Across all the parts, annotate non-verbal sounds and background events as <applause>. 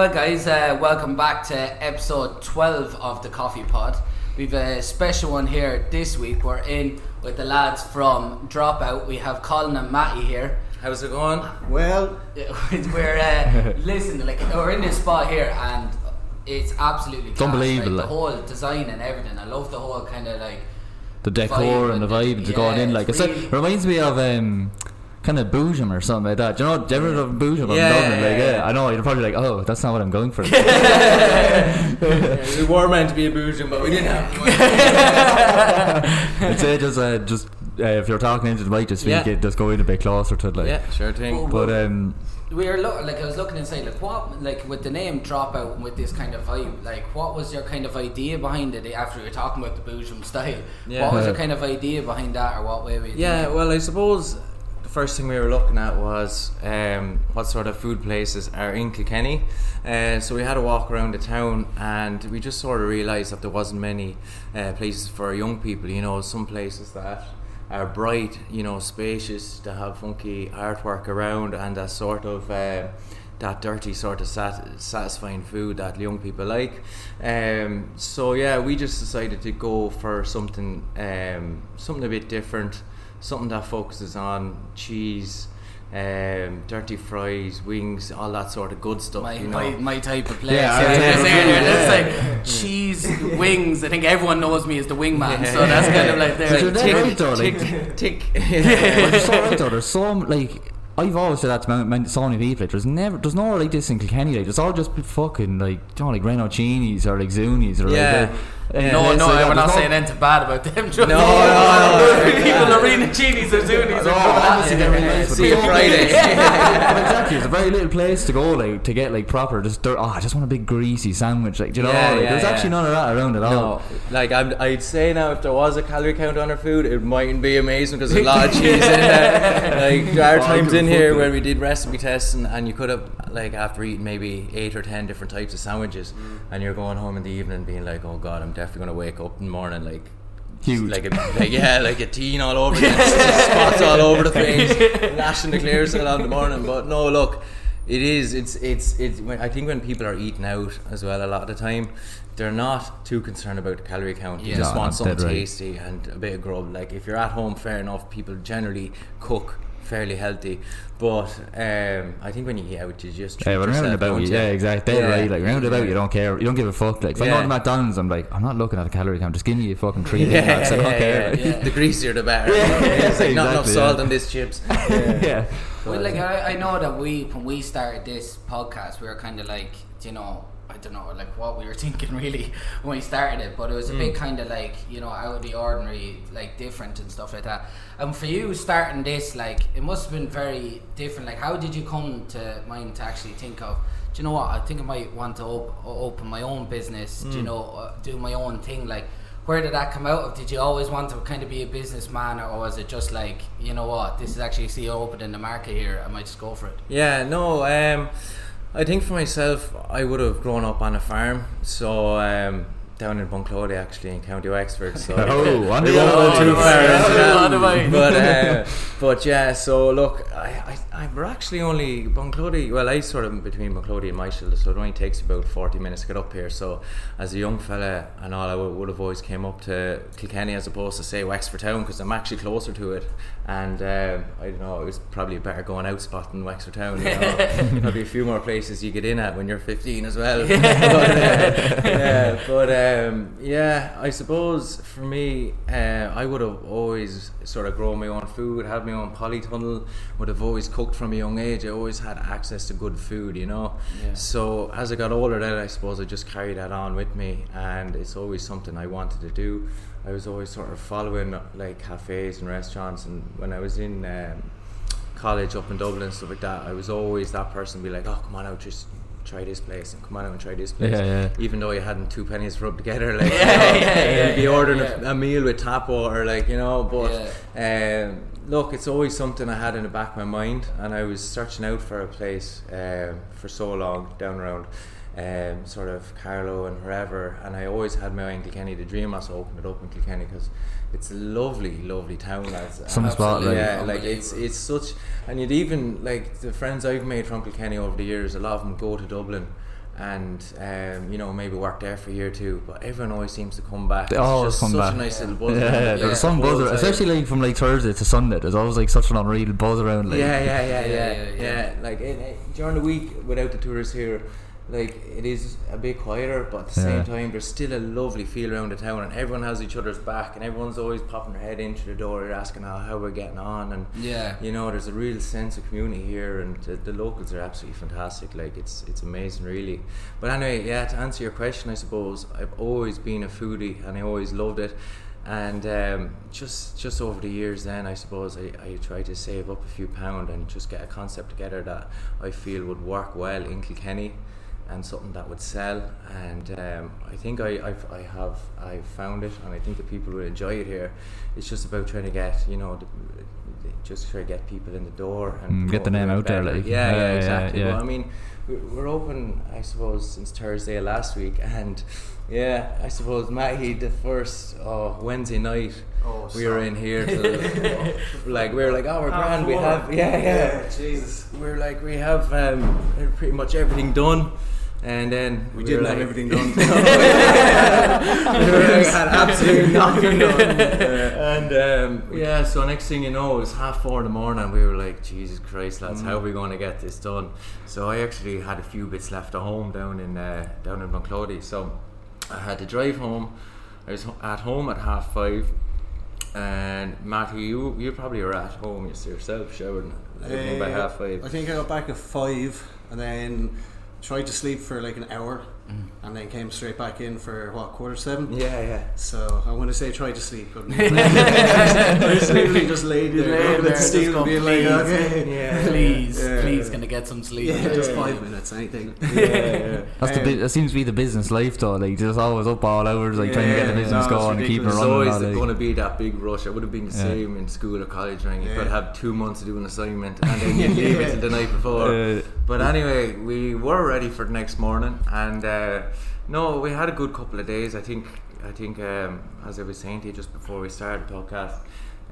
Well, guys, uh, welcome back to episode 12 of the Coffee Pod. We've a special one here this week. We're in with the lads from Dropout. We have Colin and Matty here. How's it going? Well, <laughs> we're uh, <laughs> listen, like we're in this spot here, and it's absolutely It's class, unbelievable, Like, the whole design and everything. I love the whole kind of like the decor Vibe and the and vibe the- that's going in. Like it's it's like, really- it reminds me of um, kind of Boojum or something like that. Do you know? Do you ever have Boojum Yeah, in Like, yeah, yeah, I know. You're probably like, oh, that's not what I'm going for. <laughs> we were meant to be a boojum, but we didn't have one. I'd say just, uh, just uh, if you're talking into the mic to speak, Yeah. it just go in a bit closer to it. Like, yeah, sure thing. but um, we were look, like I was looking inside like what like with the name Dropout and with this kind of vibe like what was your kind of idea behind it after you were talking about the Boojum style Yeah. what was your kind of idea behind that or what way were you Yeah, thinking? well, I suppose the first thing we were looking at was um, what sort of food places are in Kilkenny. Uh, so we had a walk around the town, and we just sort of realised that there wasn't many uh, places for young people. You know, some places that are bright, you know, spacious, to have funky artwork around, and that sort of. Uh, that dirty sort of sat- satisfying food that young people like. Um, so yeah, we just decided to go for something um, something a bit different, something that focuses on cheese, um, dirty fries, wings, all that sort of good stuff. my, you know. my, my type of place Yeah, yeah, our type of it's like cheese wings I think everyone knows me as the wingman so Yeah. that's kind of like But there you're tick, dead right though, tick, tick. <laughs> But it's so right though. There's so like I've always said that to my, my, so many people. Like, there's never, there's no like this in Kilkenny. Like, it's all just fucking like, you know, like Rinuccinis or like Zuni's or Yeah. like. uh, no, uh, no, so, we're not there's saying anything bad about them. <laughs> Just No, no, <laughs> no. people are reading Genies or Zuni's. No, or obviously they're really nice, See <laughs> you Friday. Exactly, it's a very little place to go like to get like proper. Just dirt, oh, I just want a big greasy sandwich. Like, do you know, Yeah, like, yeah, there's yeah. actually none of that around at all. Like I'm, I'd say now, if there was a calorie count on our food, it mightn't be amazing because there's a lot of cheese in there. Like there are Oh, times in here where we did recipe tests, and, and you could have like after eating maybe eight or ten different types of sandwiches, Mm. and you're going home in the evening being like, oh god, I'm definitely gonna wake up in the morning like. Huge. like, a, like yeah, like a teen all over, the <laughs> spots all over the face, lashing the clear cell on the morning. But no, look, it is. It's it's it's. When, I think when people are eating out as well, a lot of the time, they're not too concerned about the calorie count. They Yeah. just No, want something dead right. tasty and a bit of grub. Like if you're at home, fair enough. People generally cook fairly healthy, but um, I think when you eat out, you just treat Yeah, but around about you, you? yeah, exactly. Dead Yeah. right. Like round about, you don't care. You don't give a fuck. Like if I go Yeah. to McDonald's, I'm like, I'm not looking at a calorie count. Just give me a fucking treat. <laughs> Yeah, Yeah, I don't yeah, care. yeah. Yeah. The greasier the better. <laughs> Yeah, it's like not enough exactly, salt yeah. on this chips. <laughs> yeah. Well, like I, I know that we when we started this podcast, we were kind of like, you know, I don't know, like what we were <laughs> thinking really when we started it, but it was a bit kind of like, you know, out of the ordinary, like different and stuff like that. And for you starting this, like, it must have been very different. Like, how did you come to mind to actually think of? Do you know what? I think I might want to op- open my own business. Do you know, uh, do my own thing, like. Where did that come out of? Did you always want to kind of be a businessman, or was it just like, you know what, this is actually see open in the market here, I might just go for it? Yeah, no, um, I think for myself, I would have grown up on a farm. So, um, down in Bunclody, actually, in County Wexford. So, <laughs> Oh, on we the won't road. go too Oh, far yeah. into that. On the way. <laughs> But, uh, but yeah, so look, I, I, we're actually only Bunclody. Well, I sort of between Bunclody and Myshall, so it only takes about 40 minutes to get up here. So, as a young fella and all, I would, would have always came up to Kilkenny as opposed to say Wexford Town because I'm actually closer to it. And um, I don't know, it was probably a better going out spot than Wexford Town. You know, <laughs> probably a few more places you get in at when you're 15 as well. but, uh, yeah, but um, yeah, I suppose for me, uh, I would have always sort of grown my own food, had my own polytunnel, would have always cooked from a young age. I always had access to good food, you know. Yeah. So as I got older, then I suppose I just carried that on with me, and it's always something I wanted to do. I was always sort of following like cafes and restaurants, and when I was in um, college up in Dublin and stuff like that, I was always that person be like, "Oh, come on out, just try this place, and come on out and try this place." Yeah, yeah. Even though you hadn't two pennies rubbed together, <laughs> like Yeah, you know, yeah, yeah, you'd be ordering. A, a meal with tap water, like you know. But um, look, it's always something I had in the back of my mind, and I was searching out for a place um, for so long down around. Um, sort of Carlow and wherever, and I always had my eye in Kilkenny. The dream was to open it up in Kilkenny because it's a lovely, lovely town. Lads. Some spot, like- yeah, like it's it's such, and you'd even like the friends I've made from Kilkenny over the years. A lot of them go to Dublin and um, you know maybe work there for a year or two. But everyone always seems to come back. They It's always just come such back. a nice little buzz. Yeah, around it. Yeah. there's some buzz, around, especially like from like Thursday to Sunday. There's always like such an unreal buzz around. Like, yeah, yeah, yeah, yeah, Yeah, yeah, yeah, yeah. Like in, in- during the week, without the tourists here, like it is a bit quieter, but at the Yeah. same time, there's still a lovely feel around the town, and everyone has each other's back, and everyone's always popping their head into the door, asking how, how we're getting on, and Yeah. you know, there's a real sense of community here, and the, the locals are absolutely fantastic. Like it's it's amazing, really. But anyway, yeah. To answer your question, I suppose I've always been a foodie, and I always loved it. And um, just just over the years, then I suppose I, I tried to save up a few pound and just get a concept together that I feel would work well in Kilkenny, and something that would sell. And um, I think I I've, I have I found it, and I think the people will enjoy it here. It's just about trying to get you know. The, just try to get people in the door and Mm, get the name it out there, like. yeah, Yeah, yeah, yeah, exactly. yeah. Well, I mean, we- we're open, I suppose, since Thursday last week, <laughs> and yeah, I suppose Matty the first oh, Wednesday night. Oh, we were in here <laughs> till like we were like oh we're Half grand we four. have yeah yeah, Jesus. we're like we have um, pretty much everything done and then We were didn't like, have everything done. <laughs> <laughs> we had absolutely nothing done. <laughs> and um, yeah, so next thing you know, it was half four in the morning, and we were like, Jesus Christ, lads, how are we going to get this done? So I actually had a few bits left at home down in uh, down in Bunclody, so I had to drive home. I was at home at half five. And Matthew, you you probably were at home yourself, showering uh, by half five. I think I got back at five and then tried to sleep for like an hour and then came straight back in for what quarter seven. Yeah, yeah. So I want to say try to sleep, but <laughs> <laughs> I just literally just laid there, Laid looking there, the just steel, go, being like, "Please." okay, Yeah. Please, Yeah. please, gonna get some sleep. yeah, just Yeah. five minutes, anything. <laughs> yeah, yeah. That's the Um, bu- that seems to be the business life though. Like just always up all hours, like trying to get the business no, going and keeping it ridiculous. There's running. always and all, going to be that big rush. It would have been the Yeah. same in school or college, right? You Yeah. could have two months to do an assignment and then you leave it till the night before. Uh, But anyway, we were ready for the next morning, and uh, no, we had a good couple of days. I think, I think, um, as I was saying to you just before we started the podcast,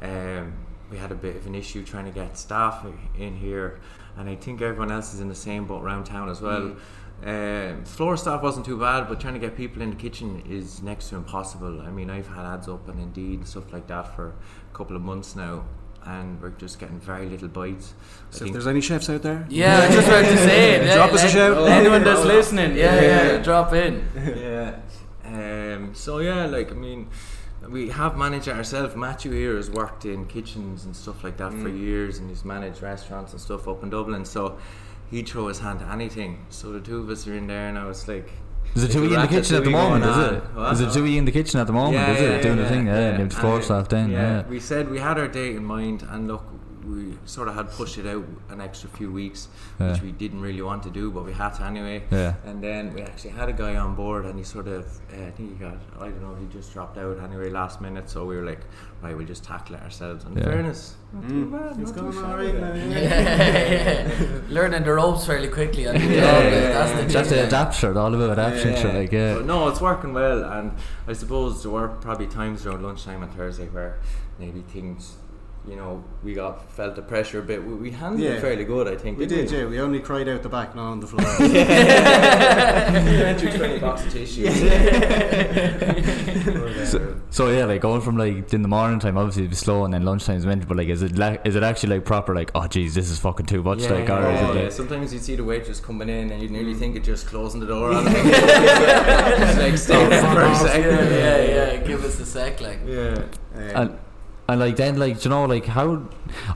um, we had a bit of an issue trying to get staff in here, and I think everyone else is in the same boat around town as well. Um, floor staff wasn't too bad, but trying to get people in the kitchen is next to impossible. I mean, I've had ads up on Indeed and stuff like that for a couple of months now, and we're just getting very little bites. I So if think- there's any chefs out there, Yeah, I just about to <laughs> say it. Yeah, Drop us a let- shout. Anyone that's <laughs> listening, yeah, yeah, Yeah. drop in. yeah. Um, so yeah, like I mean, we have managed ourselves. Matthew here has worked in kitchens and stuff like that for years, and he's managed restaurants and stuff up in Dublin. So he'd throw his hand to anything. So the two of us are in there, and I was like, Is it ah, Like a ah. Tui in the kitchen at the moment? Is it? It Tui in the kitchen at the moment? is it doing the thing? Yeah, and the floor And, staff then. Yeah. We said we had our date in mind, and look, we sort of had pushed it out an extra few weeks, Yeah. which we didn't really want to do, but we had to anyway. Yeah. And then we actually had a guy on board, and he sort of, uh, I think he got, I don't know, he just dropped out anyway last minute. So we were like, right, we'll just tackle it ourselves. And in Yeah. fairness, not too bad. it's not too going shabby. alright now. Yeah, yeah. <laughs> <laughs> Learning the ropes fairly quickly on the. Yeah, like, yeah, that's the yeah. Just thing, to like. adapt, sure. All about adaptation, sure. Like, yeah. But no, it's working well, and I suppose there were probably times around lunchtime on Thursday where maybe things, you know, we got felt the pressure a bit. We, we handled it fairly good, I think. We didn't did, yeah. We only cried out the back, not on the floor. <laughs> we <laughs> went through 20 <laughs> box of tissue. So, so yeah, like going from like in the morning time, obviously it'd be slow, and then lunchtime is meant. But like, is it la- is it actually like proper? Like, oh geez, this is fucking too much. Yeah, like, or yeah, is it yeah. like, Sometimes you'd see the waitress coming in and you'd nearly think of just closing the door on them. Like stay there for a Yeah, second. yeah, yeah. Give us a sec, like. Yeah. Um, and and like then like you know like how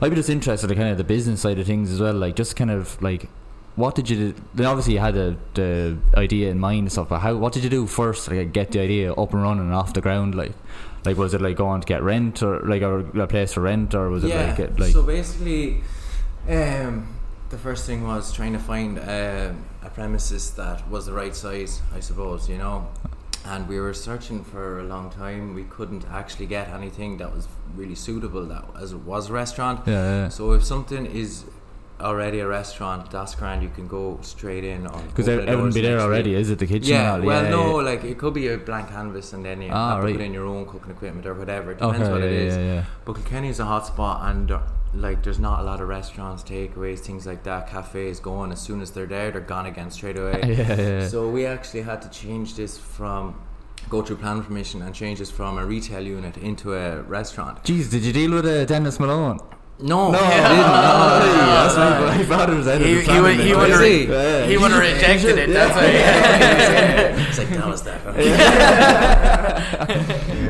I'd be just interested in kind of the business side of things as well. Like just kind of like. What did you do? Then obviously you had the, the idea in mind and stuff, but how? What did you do first? Like get the idea up and running and off the ground. Like, like was it like going to get rent or like or a place for rent or was it yeah. like get, like so basically, um, the first thing was trying to find um, a premises that was the right size, I suppose, you know. And we were searching for a long time. We couldn't actually get anything that was really suitable that as it was a restaurant. yeah, yeah. So if something is already a restaurant, that's grand. You can go straight in on Because it wouldn't be there already, is it? The kitchen? Yeah, well, yeah, no, like it could be a blank canvas, and then you Ah, have to put in your own cooking equipment or whatever. It depends Okay, what yeah, it is. yeah, yeah. But Kilkenny's a hot spot, and like there's not a lot of restaurants, takeaways, things like that. Cafes going as soon as they're there, they're gone again straight away. <laughs> yeah, yeah. So we actually had to change this from go through plan permission and change this from a retail unit into a restaurant. Jeez, did you deal with uh, Dennis Malone? No, No, <laughs> I I didn't. didn't. No, That's no. my, my father's head of He, the he, planning would, he bit. would Is have he? Yeah. he would have rejected it. That's why. It's <laughs> like that was that.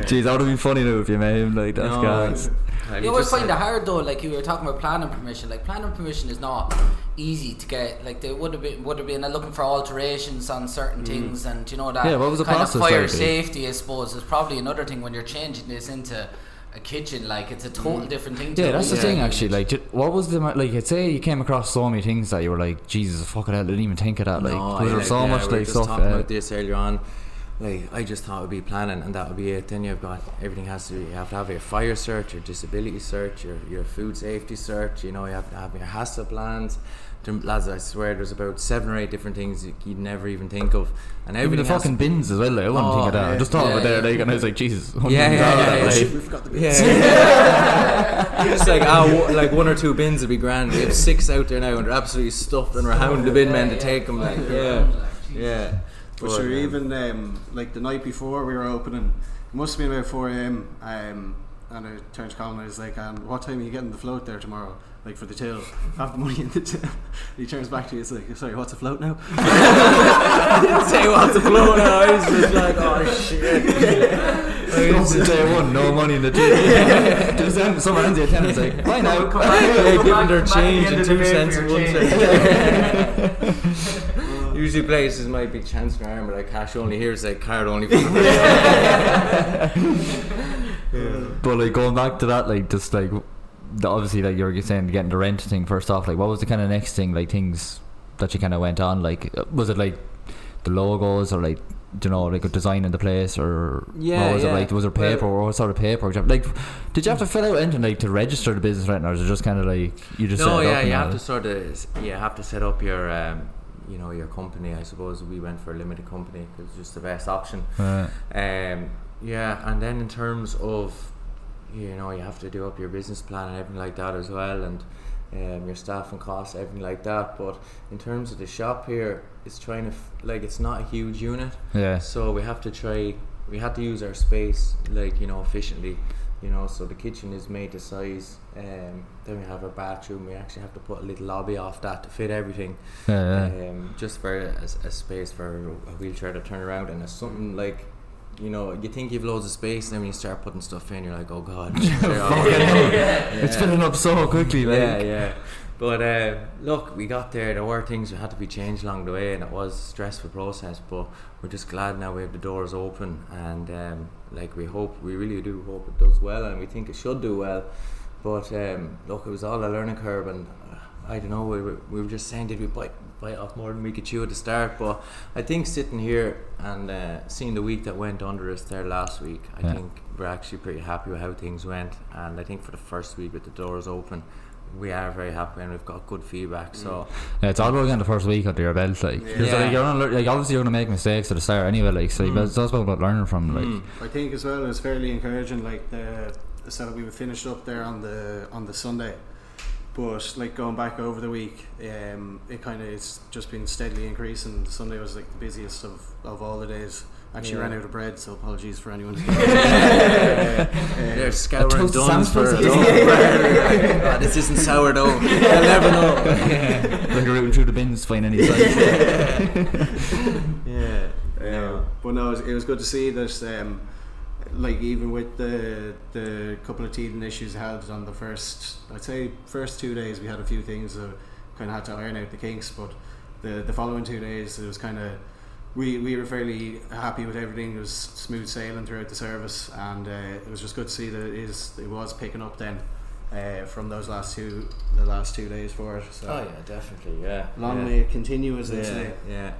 Jeez, that would have been funny though if you met him like that's No, gas. Well, You always find it hard though. Like you were talking about planning permission. Like planning permission is not easy to get. Like they would have been would have been uh, looking for alterations on certain things, and you know that Yeah, what was the kind process of fire like? safety. I suppose is probably another thing when you're changing this into a kitchen. Like it's a total different thing. To Yeah, a that's the retail thing unit. actually. Like, what was the like? I'd say you came across so many things that you were like, Jesus, fucking hell, I didn't even think of that. Like, No, was I there so yeah, much we were like just stuff? talking uh, about this earlier on. Like I just thought it would be planning, and that would be it. Then you've got everything has to. Be, you have to have your fire cert, your disability cert, your your food safety cert. You know, you have to have your HACCP plans. Lads, I swear, there's about seven or eight different things you- you'd never even think of, and even everything the has to fucking bins as well. Like, I wouldn't think Oh, of that. I just thought Yeah, of it there, yeah. like, and I was like, Jesus. Yeah, yeah, yeah, Oh, yeah. shit, we forgot the bits. Yeah. You're <laughs> just like, oh, like one or two bins would be grand. We have six out there now, and they're absolutely stuffed, and we're hounding the bin men to take them. Like, yeah, yeah. But sure, um, even um, like the night before we were opening, it must have been about 4 a.m. Um, and I turned to Colin and I was like, and what time are you getting the float there tomorrow? Like for the till, <laughs> have the money in the till. <laughs> he turns back to you, he's like, sorry, what's a float now? I <laughs> didn't say what's a float now. I was just like, oh shit. Since day one, no money in the gym. Just then, someone ends the attendance like, bye now. Yeah, Come giving back- their come back at the change end and of two cents and your one change. cent. Usually places might be chance for arm, but like cash only here is like card only. <laughs> But like going back to that, like just like obviously like you were saying getting the rent thing first off. Like what was the kind of next thing like things that you kind of went on? Like uh, was it like the logos or like you know like a design in the place or Yeah, what was yeah. it like was there paper or what sort of paper? Did you have- Like did you have to fill out anything like to register the business rent or is it just kind of like you just no, set it up yeah, you all have to sort of you have to set up your um, you know your company. I suppose we went for a limited company because it's just the best option. Right. Um, yeah, and then in terms of you know you have to do up your business plan and everything like that as well, and um, your staff and costs, everything like that. But in terms of the shop here, it's trying to f- like it's not a huge unit, yeah. so we have to try. We had to use our space like you know efficiently, you know. So the kitchen is made to size. Um, then we have our bathroom. We actually have to put a little lobby off that to fit everything Yeah, yeah. um, just for a, a space for a wheelchair to turn around and it's something like you know you think you've loads of space and then when you start putting stuff in you're like oh god. <laughs> <laughs> It's filling up so quickly, like. yeah yeah. But uh, look we got there. There were things that had to be changed along the way and it was a stressful process but we're just glad now we have the doors open and um, like we hope we really do hope it does well and we think it should do well. But um, look it was all a learning curve and uh, I don't know we were, we were just saying did we bite, bite off more than we could chew at the start but I think sitting here and uh, seeing the week that went under us there last week I Yeah. think we're actually pretty happy with how things went and I think for the first week with the doors open we are very happy and we've got good feedback so Yeah, it's all about getting the first week under your belt, like. 'Cause, Yeah. like, you're gonna, like obviously you're gonna make mistakes at the start anyway, like. So Mm. but it's also about learning from, like. Mm. I think as well it's fairly encouraging. Like the so we were finished up there on the on the Sunday, but like going back over the week, um, it kind of it's just been steadily increasing. Sunday was like the busiest of, of all the days. Actually Yeah. ran out of bread, so apologies for anyone. <laughs> <laughs> they're scouring toasted duns for <laughs> oh, this isn't sourdough they'll never know like rooting through the bins, find any signs. yeah Um, but no, it was, it was good to see that. Um, like even with the the couple of teething issues I had on the first, I'd say first two days we had a few things that kind of had to iron out the kinks. But the the following two days it was kind of we we were fairly happy with everything. It was smooth sailing throughout the service, and uh, it was just good to see that it is it was picking up then. Uh, from those last two, the last two days for it. So oh yeah definitely yeah long yeah. may it continue, as they yeah, say. yeah.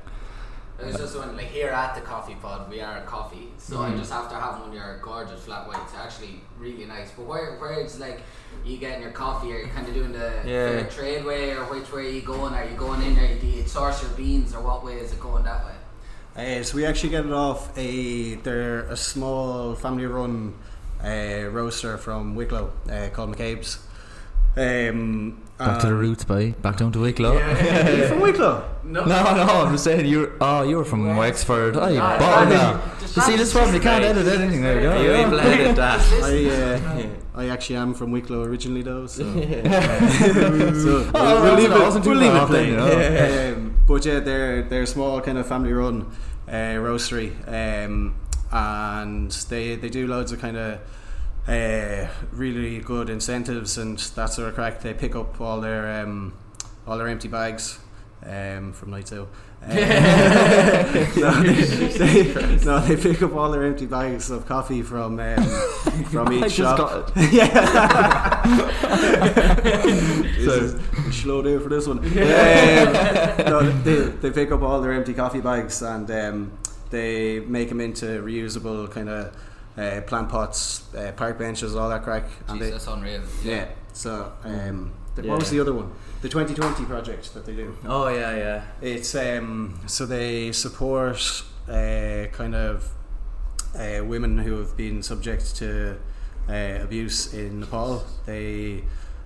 It was just when, like here at the coffee pod, we are a coffee, so Mm. I just have to have one of your gorgeous flat whites, actually really nice. But where, where it's like you getting your coffee, are you kind of doing the Yeah. trade way, or which way are you going? Are you going in there? Do you source your beans, or what way is it going that way? Uh, so we actually get it off a they're a small family run uh, roaster from Wicklow uh, called McCabe's. Um, Back to the um, roots, boy. Back down to Wicklow. <laughs> Are you from Wicklow? No, No, no, I'm just saying you. Oh, you were from Wexford. Oh, you Ah, bother just- now. You see, this just- one, you can't edit anything there. You You ain't go. blended that. <laughs> I uh, I actually am from Wicklow originally though, so, <laughs> so Oh, we'll, we'll leave I it. We'll leave it then, plain. you know. Um, but yeah, they're they're a small kind of family run uh, roastery, um, and they they do loads of kind of. Uh, really good incentives and that sort of crack. They pick up all their um, all their empty bags um, from night two. Uh, no, they, no, they pick up all their empty bags of coffee from um, <laughs> from I each just shop. got- Jesus, <laughs> <laughs> slow down for this one. Um, no, they, they pick up all their empty coffee bags and um, they make them into reusable kind of uh, plant pots, uh, park benches, all that crack. And Jeez, they, that's unreal. yeah. So, um, the, Yeah. what was the other one? The 2020 project that they do. Oh yeah, yeah. It's um, so they support uh, kind of uh, women who have been subject to uh, abuse in Nepal. They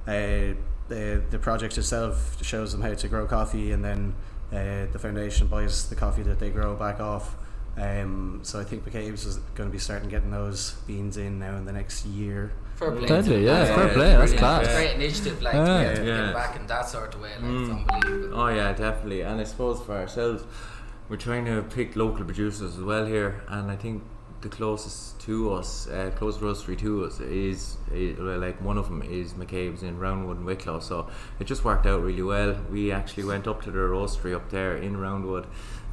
uh, the the project itself shows them how to grow coffee, and then uh, the foundation buys the coffee that they grow back off. Um, so I think McCabe's is going to be starting getting those beans in now in the next year. Fair play. Deadly, to yeah, fair play, that's brilliant. class. It's great initiative, like Yeah. to get, Yeah. get back in that sort of way. Like, it's Mm. unbelievable. Oh yeah, definitely. And I suppose for ourselves, we're trying to pick local producers as well here. And I think the closest to us, uh, closest roastery to us, is, is like one of them is McCabe's in Roundwood and Wicklow. So it just worked out really well. We actually went up to their roastery up there in Roundwood.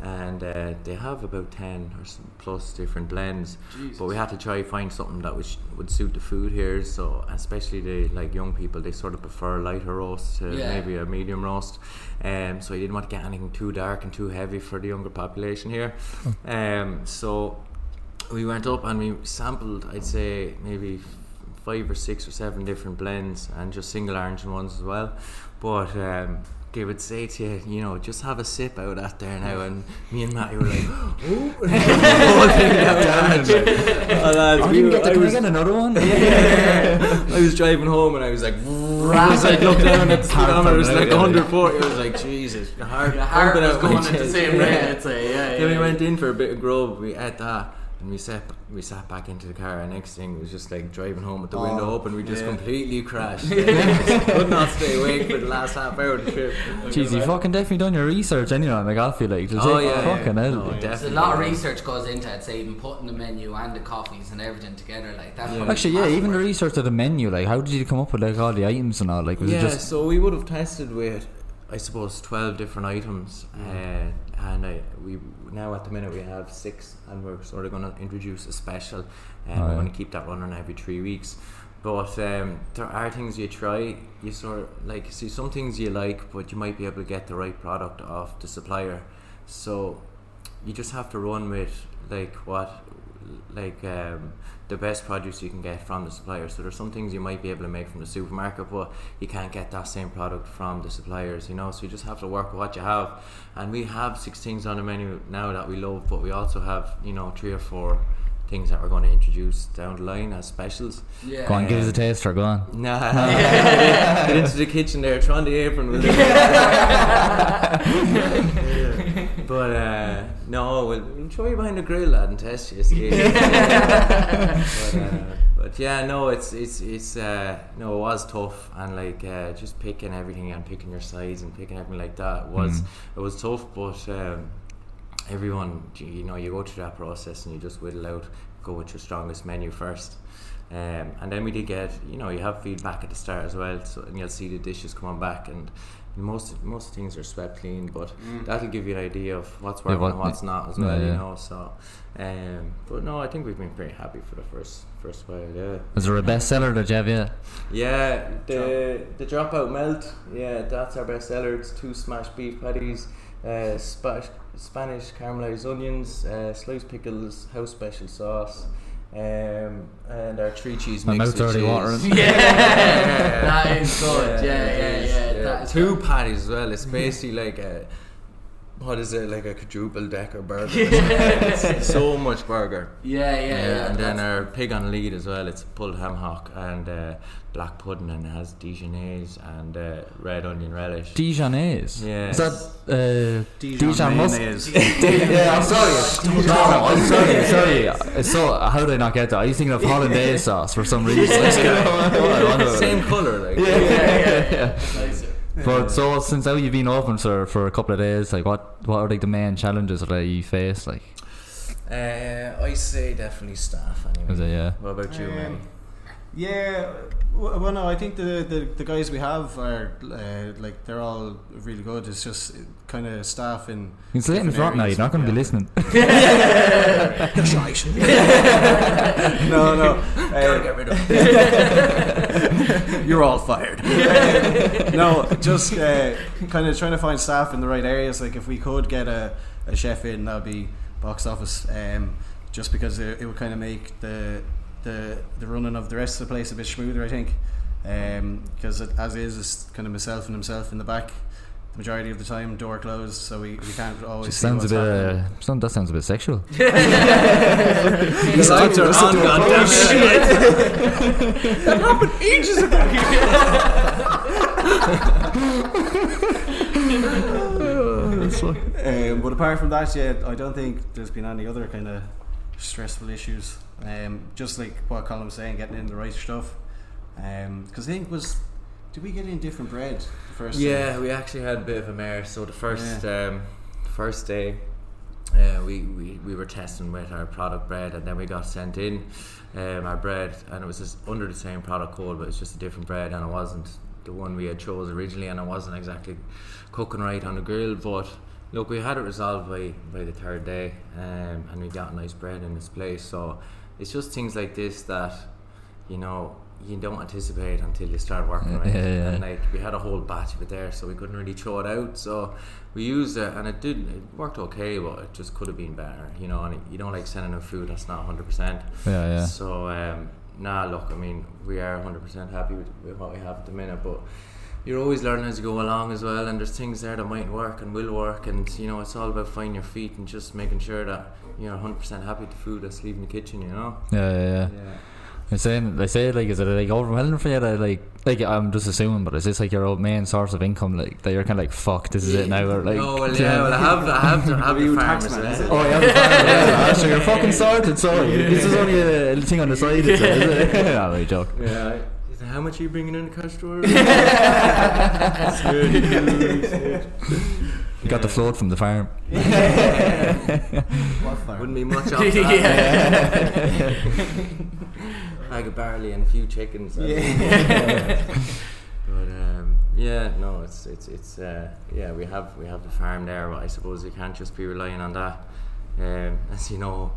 And uh, they have about ten or s- plus different blends, but we had to try find something that was, would suit the food here. So especially the like young people, they sort of prefer a lighter roast to Yeah. maybe a medium roast. Um, so I didn't want to get anything too dark and too heavy for the younger population here. Um, so we went up and we sampled, I'd say maybe f- five or six or seven different blends and just single origin ones as well. But um, they would say to you, you know, just have a sip out at there now. And me and Matty were like, oh, oh, lads, I we didn't were- get the, I was- get another one? yeah, <laughs> <laughs> I was driving home and I was like, as I was like, look down at the Hard speedometer, it was like there, 140. I was like, Jesus, your heart, Your heart was going at the same rate, I'd say, yeah, Then yeah, we yeah. went in for a bit of grub. We ate that, and we sat we sat back into the car. And next thing was just like driving home with the window Oh, open. We just yeah. completely crashed. <laughs> <laughs> Could not stay awake for the last half hour of the trip. Jeez, you fucking definitely done your research anyway. Like I feel like, Oh, yeah, fucking yeah. hell. No, There's a lot of research goes into it, say even putting the menu and the coffees and everything together like that. Yeah. Actually, yeah, even the research of the menu. Like, how did you come up with like all the items and all? Like, was yeah, it just so we would have tested with, I suppose, twelve different items, uh, and I, we now at the minute we have six, and we're sort of going to introduce a special, and Oh, we're yeah. going to keep that running every three weeks. But um, there are things you try. You sort of like see some things you like, but you might be able to get the right product off the supplier. So you just have to run with like what like um, the best produce you can get from the supplier. So there's some things you might be able to make from the supermarket, but you can't get that same product from the suppliers. You know, so you just have to work with what you have. And we have six things on the menu now that we love, but we also have you know three or four things that we're going to introduce down the line as specials. Yeah. go on, give us a taste or Go on. <laughs> Nah, <laughs> get into the kitchen there, try on the apron. Will <laughs> Yeah. But uh, no, we'll, we'll throw behind the grill, lad, and test you. See. <laughs> but, uh, but yeah, no, it's it's it's uh, no, it was tough, and like uh, just picking everything and picking your sides and picking everything like that was Mm. it was tough, but. Um, everyone you know you go through that process and you just whittle out go with your strongest menu first um, and then we did get you know you have feedback at the start as well so and you'll see the dishes coming back and most most things are swept clean but that'll give you an idea of what's Yeah, working what- and what's not as yeah, well you know so um, but no I think we've been pretty happy for the first first while yeah Is there a bestseller that you have yet? yeah, the the dropout melt. Yeah, that's our best seller. It's two smashed beef patties, uh, spa- Spanish caramelized onions, uh, sliced pickles, house special sauce, um, and our three cheese My mix. mouth's with already cheese. watering. <laughs> Yeah, that is good. Yeah, yeah, it yeah. is, that is Two good. patties as well. It's basically like a. What is it like a quadruple decker burger? <laughs> It's so much burger. Yeah, yeah, yeah. and then that's- our pig on lead as well. It's pulled ham hock and uh, black pudding, and it has Dijonnaise and uh, red onion relish. Dijonnaise. Yeah. Is that uh, Dijon Dijon mus- mayonnaise. <laughs> yeah, I'm sorry. no, no, I'm sorry. Sorry. So how did I not get that? I was thinking of hollandaise sauce for some reason. <laughs> Same color, like. Yeah, yeah, yeah. Nicer. But so since now you've been open for for a couple of days, like what what are like the main challenges that you face? Like, Uh, I say definitely staff anyway. is it yeah? What about you, Um, man? Yeah, w- well, no, I think the, the, the guys we have are uh, like they're all really good. It's just kind of staff in. You can say it in different front now. You're not going to be yeah. listening. <laughs> no, no. <laughs> uh, get rid of. <laughs> You're all fired. no, just uh, kind of trying to find staff in the right areas. Like if we could get a, a chef in, that would be box office. Um, just because it, it would kind of make the the the running of the rest of the place a bit smoother. I think. Because it as is, it's kind of myself and himself in the back. The majority of the time, door closed, so we, we can't always. Just see sounds a what's bit. happening. Uh, sound, that sounds a bit sexual. The lights are on, goddamn Um, but apart from that, yeah, I don't think there's been any other kind of stressful issues. Um, just like what Colin was saying, getting in the right stuff. Because I think was, did we get in different bread the first? Yeah, we actually had a bit of a mare. So the first um, first day, uh, we, we, we were testing with our product bread, and then we got sent in um, our bread, and it was just under the same product code, but it's just a different bread, and it wasn't the one we had chose originally, and it wasn't exactly cooking right on the grill. But look, we had it resolved by by the third day, um, and we got nice bread in this place. So it's just things like this that you know you don't anticipate until you start working right. Yeah, yeah. And like we had a whole batch of it there, so we couldn't really throw it out. So we used it, and it did. It worked okay, but it just could have been better, you know. And you don't like sending out food that's not hundred percent. Yeah, yeah. So um, nah, look, I mean, we are hundred percent happy with, with what we have at the minute, but. You're always learning as you go along as well, and there's things there that might work and will work, and you know it's all about finding your feet and just making sure that you're 100% happy with the food that's leaving the kitchen, you know. Yeah, yeah, yeah. I'm saying, they say like, is it like overwhelming for you? That like, like I'm just assuming, but is this like your old main source of income? Like that you're kind of like, fuck, this is it now, or like. oh well, <laughs> yeah, well I have, I have to have Are <laughs> you the taxman, is it? Oh yeah, the farm, yeah. so you're fucking sorted. So <laughs> this is only a thing on the side. Is it? Is it? no, really joke. Yeah. He said, How much are you bringing in the cash drawer? You got the float from the farm. <laughs> What farm? Wouldn't be much <laughs> off that. yeah. Bag of barley and a few chickens. <laughs> but um, yeah, no, it's it's it's uh, yeah, we have we have the farm there, but I suppose you can't just be relying on that. Um, as you know,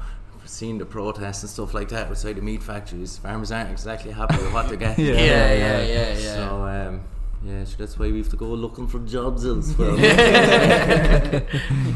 seeing the protests and stuff like that outside the meat factories, farmers aren't exactly happy with what they're <laughs> getting. Yeah. Yeah, yeah, yeah, yeah. So um, yeah, so that's why we have to go looking for jobs elsewhere. <laughs> <laughs>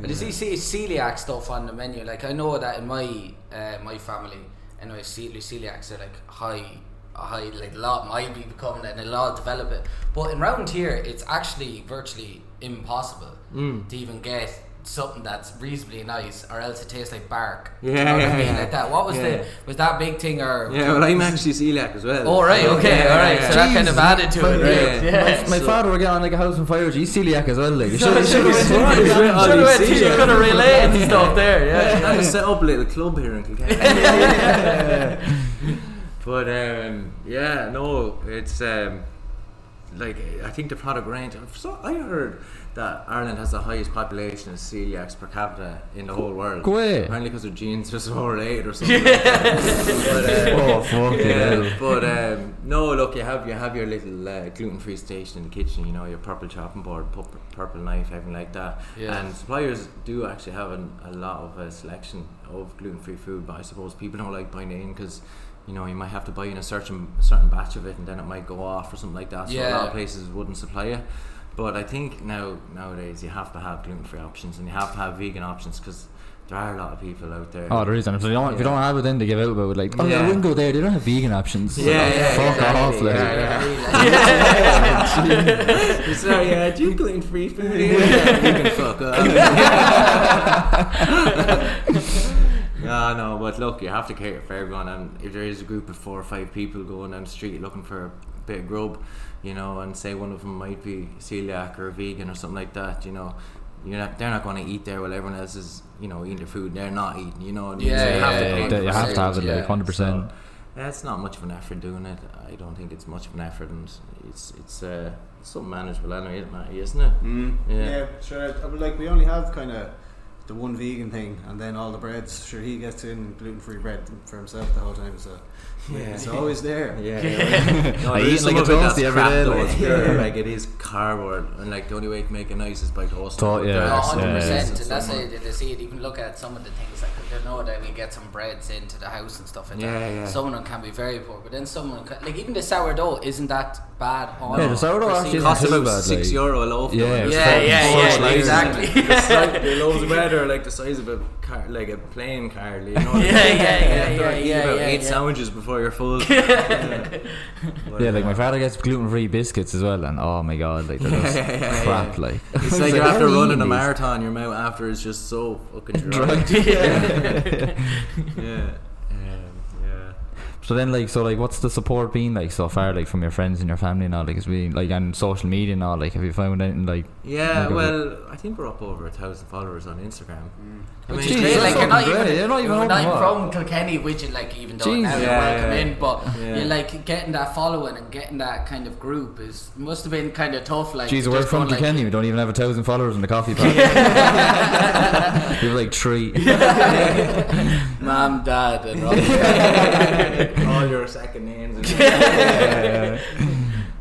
But you see, see celiac stuff on the menu. Like I know that in my uh, my family, anyway, ce- celiacs are like high, high. Like a lot might be becoming and a lot develop it. But in round here, it's actually virtually impossible Mm. to even get something that's reasonably nice, or else it tastes like bark. <laughs> Yeah, you know what I mean? yeah. Like that. What was Yeah. the was that big thing or? yeah, well, I'm actually celiac as well. Oh right, okay, Yeah, all right. yeah, So that kind of added to it, right? Yeah. Yeah. My So- father would get on like a house on fire. He's celiac as well. Like, you So should should have have What is with all these you celiac? could have relayed and stuff there, yeah. I set up a little club here in Kilkenny. <laughs> <laughs> but um, yeah, no, it's um, like I think the product range. So I heard that Ireland has the highest population of celiacs per capita in the whole world. Go away. Apparently, because their genes are so related or something. like <laughs> that. but, uh, Oh fuck yeah, yeah. but um, no, look, you have you have your little uh, gluten-free station in the kitchen. You know, your purple chopping board, purple, purple knife, everything like that. Yeah. And suppliers do actually have an, a lot of uh, selection of gluten-free food, but I suppose people don't like buying in because. You know, you might have to buy in a certain a certain batch of it, and then it might go off or something like that. So a lot of places wouldn't supply you. But I think now nowadays you have to have gluten free options and you have to have vegan options because there are a lot of people out there. Oh, there is, and if you don't, if you don't have it, then they give out about. Like, oh, Yeah. I wouldn't go there. They don't have vegan options. Yeah, yeah, fuck exactly, off. Like. yeah, yeah. <laughs> Sorry, yeah, do you gluten free food? <laughs> Yeah, you can fuck off. <laughs> Yeah, no, but look, you have to cater for everyone, and if there is a group of four or five people going down the street looking for bit of grub, you know, and say one of them might be celiac or vegan or something like that, you know, you're not, they're not going to eat there while everyone else is, you know, eating their food. They're not eating, you know. Yeah, so you have yeah, cater yeah, you have to have it, like, hundred percent. so, yeah, it's not much of an effort doing it. I don't think it's much of an effort, and it's it's uh, it's so manageable anyway, Matty, isn't it? Mm. Yeah. Yeah. sure. I mean, like we only have kind of the one vegan thing, and then all the breads. Sure, he gets in gluten free bread for himself the whole time, so Yeah. it's always there. Yeah, yeah. <laughs> no, I there eat is like a of it that's toasty every crap though. like- It's pure, Yeah. like it is cardboard, and like the only way to make it nice is by toasting. To- it with yeah, bread or 100%. something. yeah. And that's Something. it. They see it. Even look at some of the things like they know that we get some breads into the house and stuff like Yeah, that. yeah. Some of them can be very poor, but then someone can, like even the sourdough isn't that bad. on Yeah, the sourdough for actually season. isn't costs about bad, six like- euro a loaf. Yeah, though, and it's it's Yeah, yeah, yeah, exactly. <laughs> It's the loaves <laughs> of bread are like the size of a car, like a plane car. You <laughs> know what I mean? Yeah, yeah, yeah, Like, <laughs> yeah, eat yeah, about yeah, eight yeah. sandwiches before you're full. yeah, <laughs> But, Yeah, like my father gets gluten free biscuits as well, and oh my god, like they're just Yeah, yeah, yeah, crap. yeah. Like It's like you're how after are you running eating a marathon, your mouth after is just so fucking dry. Yeah. yeah. Yeah. So then, like, so like, what's the support been like so far, like from your friends and your family and all? Like, it's been like on social media and all. Like, have you found anything like? Yeah, Like a- well, I think we're up over a thousand followers on Instagram. I Which mean, is Jeez, great. that's Like you're not fucking even. You're not even you're not from? Kilkenny, which is like even though Jeez. now you're Yeah, welcome yeah. in, but Yeah. you're like getting that following and getting that kind of group is must have been kind of tough. Like Jeez, we're from going, like- Kilkenny. We don't even have a thousand followers in the coffee pot. <laughs> we have like three. <laughs> Mom, dad, and all. <laughs> <laughs> all your second names. And <laughs>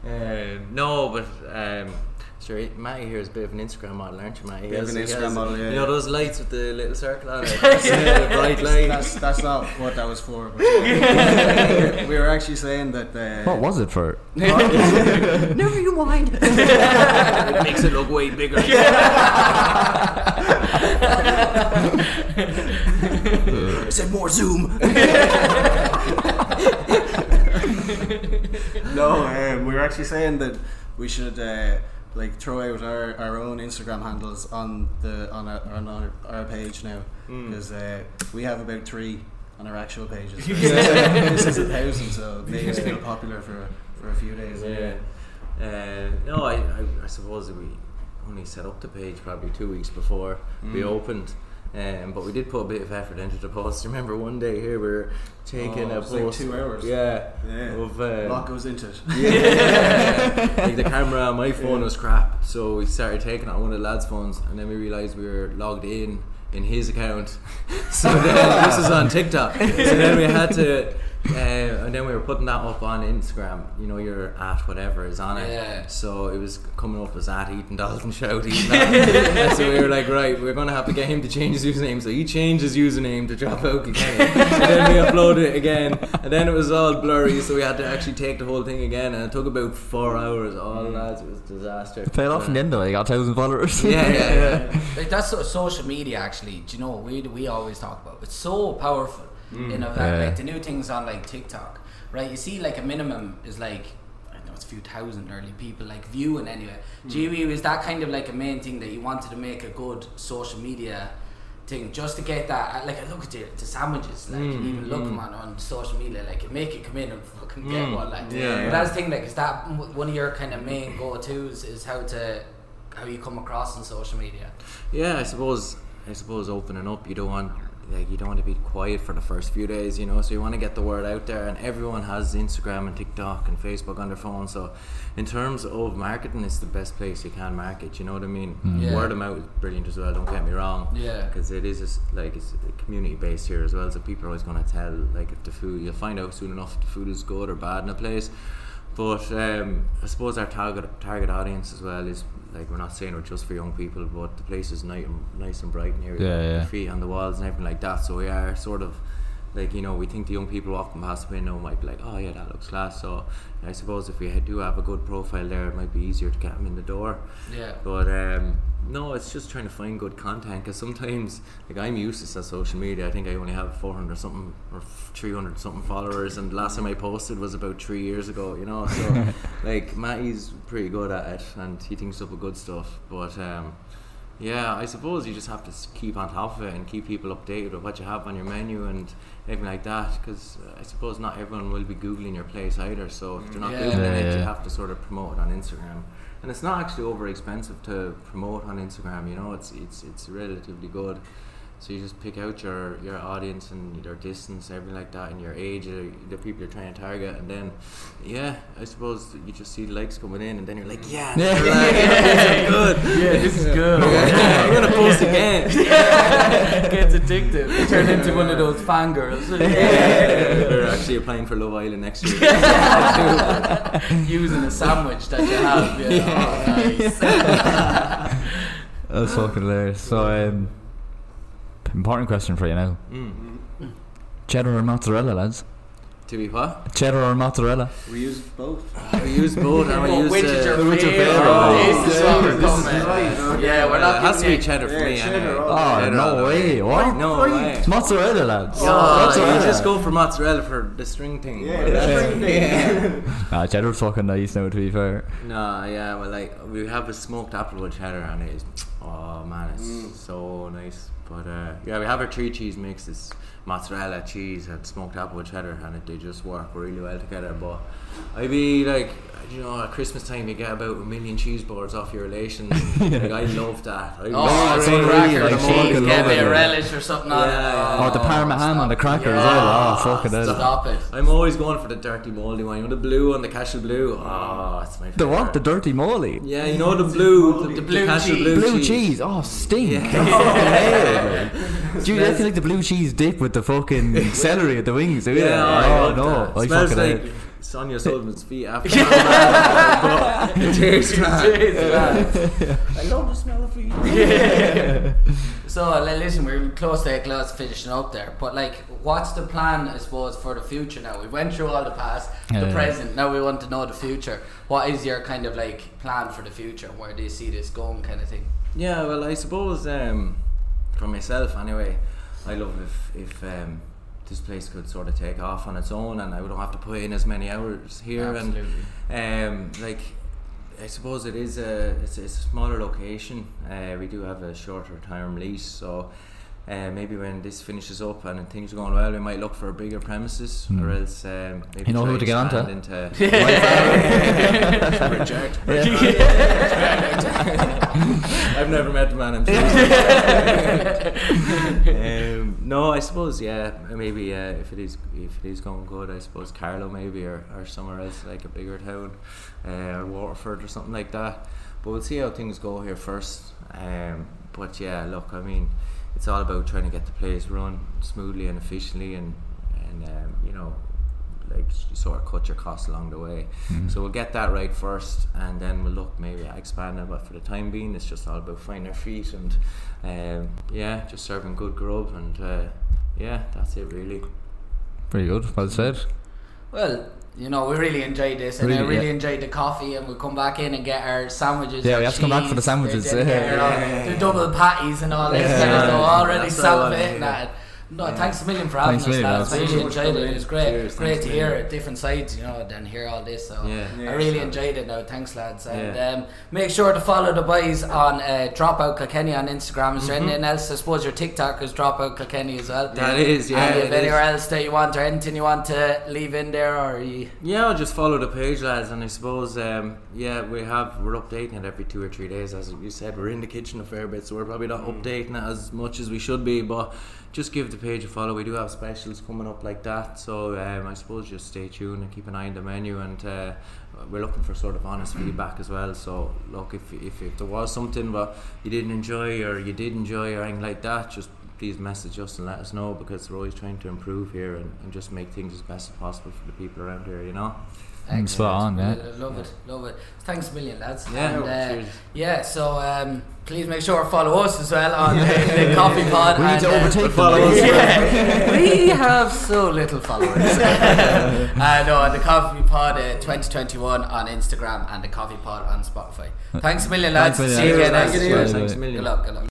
uh, <laughs> no, but um, sure, Matty here is a bit of an Instagram model, aren't you, Matty? He Bit of an Instagram has- model, yeah, You know those lights with the little circle on it, yeah. the bright light. That's that's not what that was for. We were actually saying that. Uh, what was it for? Never you mind. it makes it look way bigger. I said more zoom. <laughs> no, um, we were actually saying that we should uh, like throw out our, our own Instagram handles on the on our on our, our page now Hmm. because uh, we have about three on our actual pages. <laughs> this is a thousand, so it made us feel popular for for a few days. Yeah. Uh, no, I, I, I suppose we only set up the page probably two weeks before we Mm. opened. Um, but we did put a bit of effort into the post. Remember one day here we were taking Oh, a it was like two hours. Yeah. Yeah. Of, A lot um, goes into it. <laughs> yeah. like the camera on my phone Yeah. was crap, so we started taking it on one of the lads' phones, and then we realised we were logged in in his account. <laughs> so then this is on TikTok. So then we had to, uh, and then we were putting that up on Instagram. You know, your at whatever is on it. Yeah. So it was coming up as at Ethan Dalton shout Ethan Dalton. so we were like, right, we're gonna have to get him to change his username. So he changed his username to drop out again. and then we uploaded it again, and then it was all blurry. So we had to actually take the whole thing again, and it took about four hours. All lads, it was a disaster. Paid off in the end though. You got a thousand followers. Yeah, yeah, yeah. Like that's sort of social media actually. Do you know we we always talk about? It's so powerful. You know, that, Yeah. like the new things on like TikTok, right? You see, like a minimum is like I don't know it's a few thousand early people like viewing anyway. Gee, was that kind of like a main thing that you wanted to make a good social media thing just to get that? Like I look at the, the sandwiches, like Mm, even look mm. them on, on social media, like make it come in and fucking get Mm, one, like. yeah, But that's the thing, like, is that one of your kind of main go tos? Is how to how you come across on social media? Yeah, I suppose. I suppose opening up, you don't want like you don't want to be quiet for the first few days, you know. So you want to get the word out there, and everyone has Instagram and TikTok and Facebook on their phone. So, in terms of marketing, it's the best place you can market. You know what I mean? Yeah. Word of mouth is brilliant as well. Don't get me wrong. Yeah. Because it is just, like it's community based here as well. So people are always going to tell like if the food you'll find out soon enough if the food is good or bad in a place. But um, I suppose our target target audience as well is like we're not saying we're just for young people, but the place is nice and nice and bright in here. Yeah, yeah. Graffiti on the walls and everything like that. So we are sort of like you know, we think the young people walking past the window might be like, oh yeah, that looks class. So I suppose if we ha- do have a good profile there, it might be easier to get them in the door. Yeah. But um, no, it's just trying to find good content because sometimes, like I'm useless at social media. I think I only have 400 something or 300 something followers, and the last time I posted was about three years ago. You know, so <laughs> like Matty's pretty good at it, and he thinks up with good stuff. But um, yeah, I suppose you just have to keep on top of it and keep people updated with what you have on your menu and everything like that. Because I suppose not everyone will be googling your place either. So if they're not Yeah. googling Yeah, it, you have to sort of promote it on Instagram. And it's not actually over expensive to promote on Instagram. You know, it's it's it's relatively good. So you just pick out your, your audience and your distance, everything like that, and your age, uh, the people you're trying to target, and then, yeah, I suppose you just see likes coming in, and then you're like, yeah, Yeah. you're like, this is good. Yeah, this is <laughs> good. I'm <laughs> <laughs> gonna post again. Gets addictive. Turn into one of those fangirls. They're actually applying for Love Island next year. Using a sandwich that you have. Yeah. Oh, nice. That's fucking hilarious. So, um, important question for you now: Mm. cheddar or mozzarella, lads? To be what? Cheddar or mozzarella? We use both. We use both, and we Well, use. which is your uh, favorite? Oh, this is what we're this is coming. Yeah, we're not it has to giving be cheddar for me. cheddar anyway. Oh Cheddar no way! What? No way. Mozzarella, lads. Oh, mozzarella. you just go for mozzarella for the string thing. Yeah, but that's that's- right. Yeah. <laughs> Nah, cheddar's fucking nice now. To be fair, No, yeah, well, like we have a smoked applewood cheddar, and it is, oh man, it's Mm. so nice. But uh, yeah, we have our three cheese mix: it's mozzarella, cheese, and smoked applewood cheddar, and it, they just work really well together. But I'd be like, you know, at Christmas time you get about a million cheese boards off your relations. <laughs> like I love that. I Oh, it's it's unreal, cracker, like, the fucking cheese, love get it, a relish or something on it. Yeah. Oh, the Parma ham on the cracker as well. Oh, fucking hell. Stop it. I'm always going for the dirty moldy one. You know the blue on the Cashel blue. Oh, it's my favorite. The what? The dirty moly. Yeah, you know the blue, the, The blue Cashel cheese. blue, Blue cheese. Oh, stink. Yeah. Fucking <laughs> hell. Dude, I feel like the blue cheese dip with the fucking <laughs> celery at the wings. do you? Yeah, I oh no, that. I smells fucking like hate. Sonia Sullivan's feet <laughs> after. that, but it tastes mad. I love the smell of feet. Yeah. So listen, we're close to close to finishing up there. But like, what's the plan? I suppose for the future. Now we went through all the past, the Yeah. present. Now we want to know the future. What is your kind of like plan for the future? Where do you see this going, kind of thing? Yeah, well, I suppose um, for myself anyway, I love if if um, this place could sort of take off on its own, and I don't have to put in as many hours here, Absolutely. and um, like. I suppose it is a it's, it's a smaller location. Uh, we do have a shorter term lease, so uh, maybe when this finishes up and things are going well, we might look for bigger premises, Hmm. or else um, maybe You know try who to get onto? expand Into <laughs> Reject. <laughs> <laughs> I've never met the man. I'm sure. um, no, I suppose yeah. Maybe uh, if it is if it is going good, I suppose Carlow maybe or, or somewhere else like a bigger town, uh, or Waterford or something like that. But we'll see how things go here first. Um, but yeah, look, I mean, it's all about trying to get the place run smoothly and efficiently, and and um, you know, like you sort of cut your costs along the way. So we'll get that right first, and then we'll look maybe at expanding. But for the time being, it's just all about finding our feet and um, yeah, just serving good grub, and uh, yeah, that's it really. Very good. Well said. Well, you know, we really enjoyed this, and I Really, really yeah. enjoyed the coffee. And we'll come back in and get our sandwiches. Yeah, we have to come back for the cheese, sandwiches, The, the, yeah. the, Yeah. the double patties and all this Yeah. kind of stuff. Already That's what I wanna salivating hear. No, thanks a million for having Thanks us, million, lads. lads. Really enjoyed it. It was great, Cheers, great to hear it, different sides, you know, than hear all this. So Yeah. I really so- enjoyed it. Now, thanks, lads, and Yeah. um, make sure to follow the boys on uh, Dropout Kilkenny on Instagram. Is there Mhm. anything else? I suppose your TikTok is Dropout Kilkenny as well. That is, yeah, And if anywhere is. else that you want or anything you want to leave in there, or you, Yeah, I'll just follow the page, lads, and I suppose um, yeah, we have we're updating it every two or three days. As you said, we're in the kitchen a fair bit, so we're probably not updating it as much as we should be. But just give the page a follow. We do have specials coming up like that, so um, I suppose just stay tuned and keep an eye on the menu. And uh, we're looking for sort of honest feedback as well. So look, if, if if there was something but you didn't enjoy or you did enjoy or anything like that, just please message us and let us know because we're always trying to improve here and, and just make things as best as possible for the people around here. You know. Excellent. spot on, yeah. Love it, love it. Thanks a million, lads. Yeah, and, uh, cheers. yeah. So um, please make sure to follow us as well on the, <laughs> the Coffee Pod. We need and, to uh, overtake them. follow us. <laughs> yeah, <laughs> we have so little followers. uh, no, the Coffee Pod uh, 2021 on Instagram and the Coffee Pod on Spotify. Thanks a million, lads. Thanks a. See you again next year. Thanks a million. Good luck. Good luck.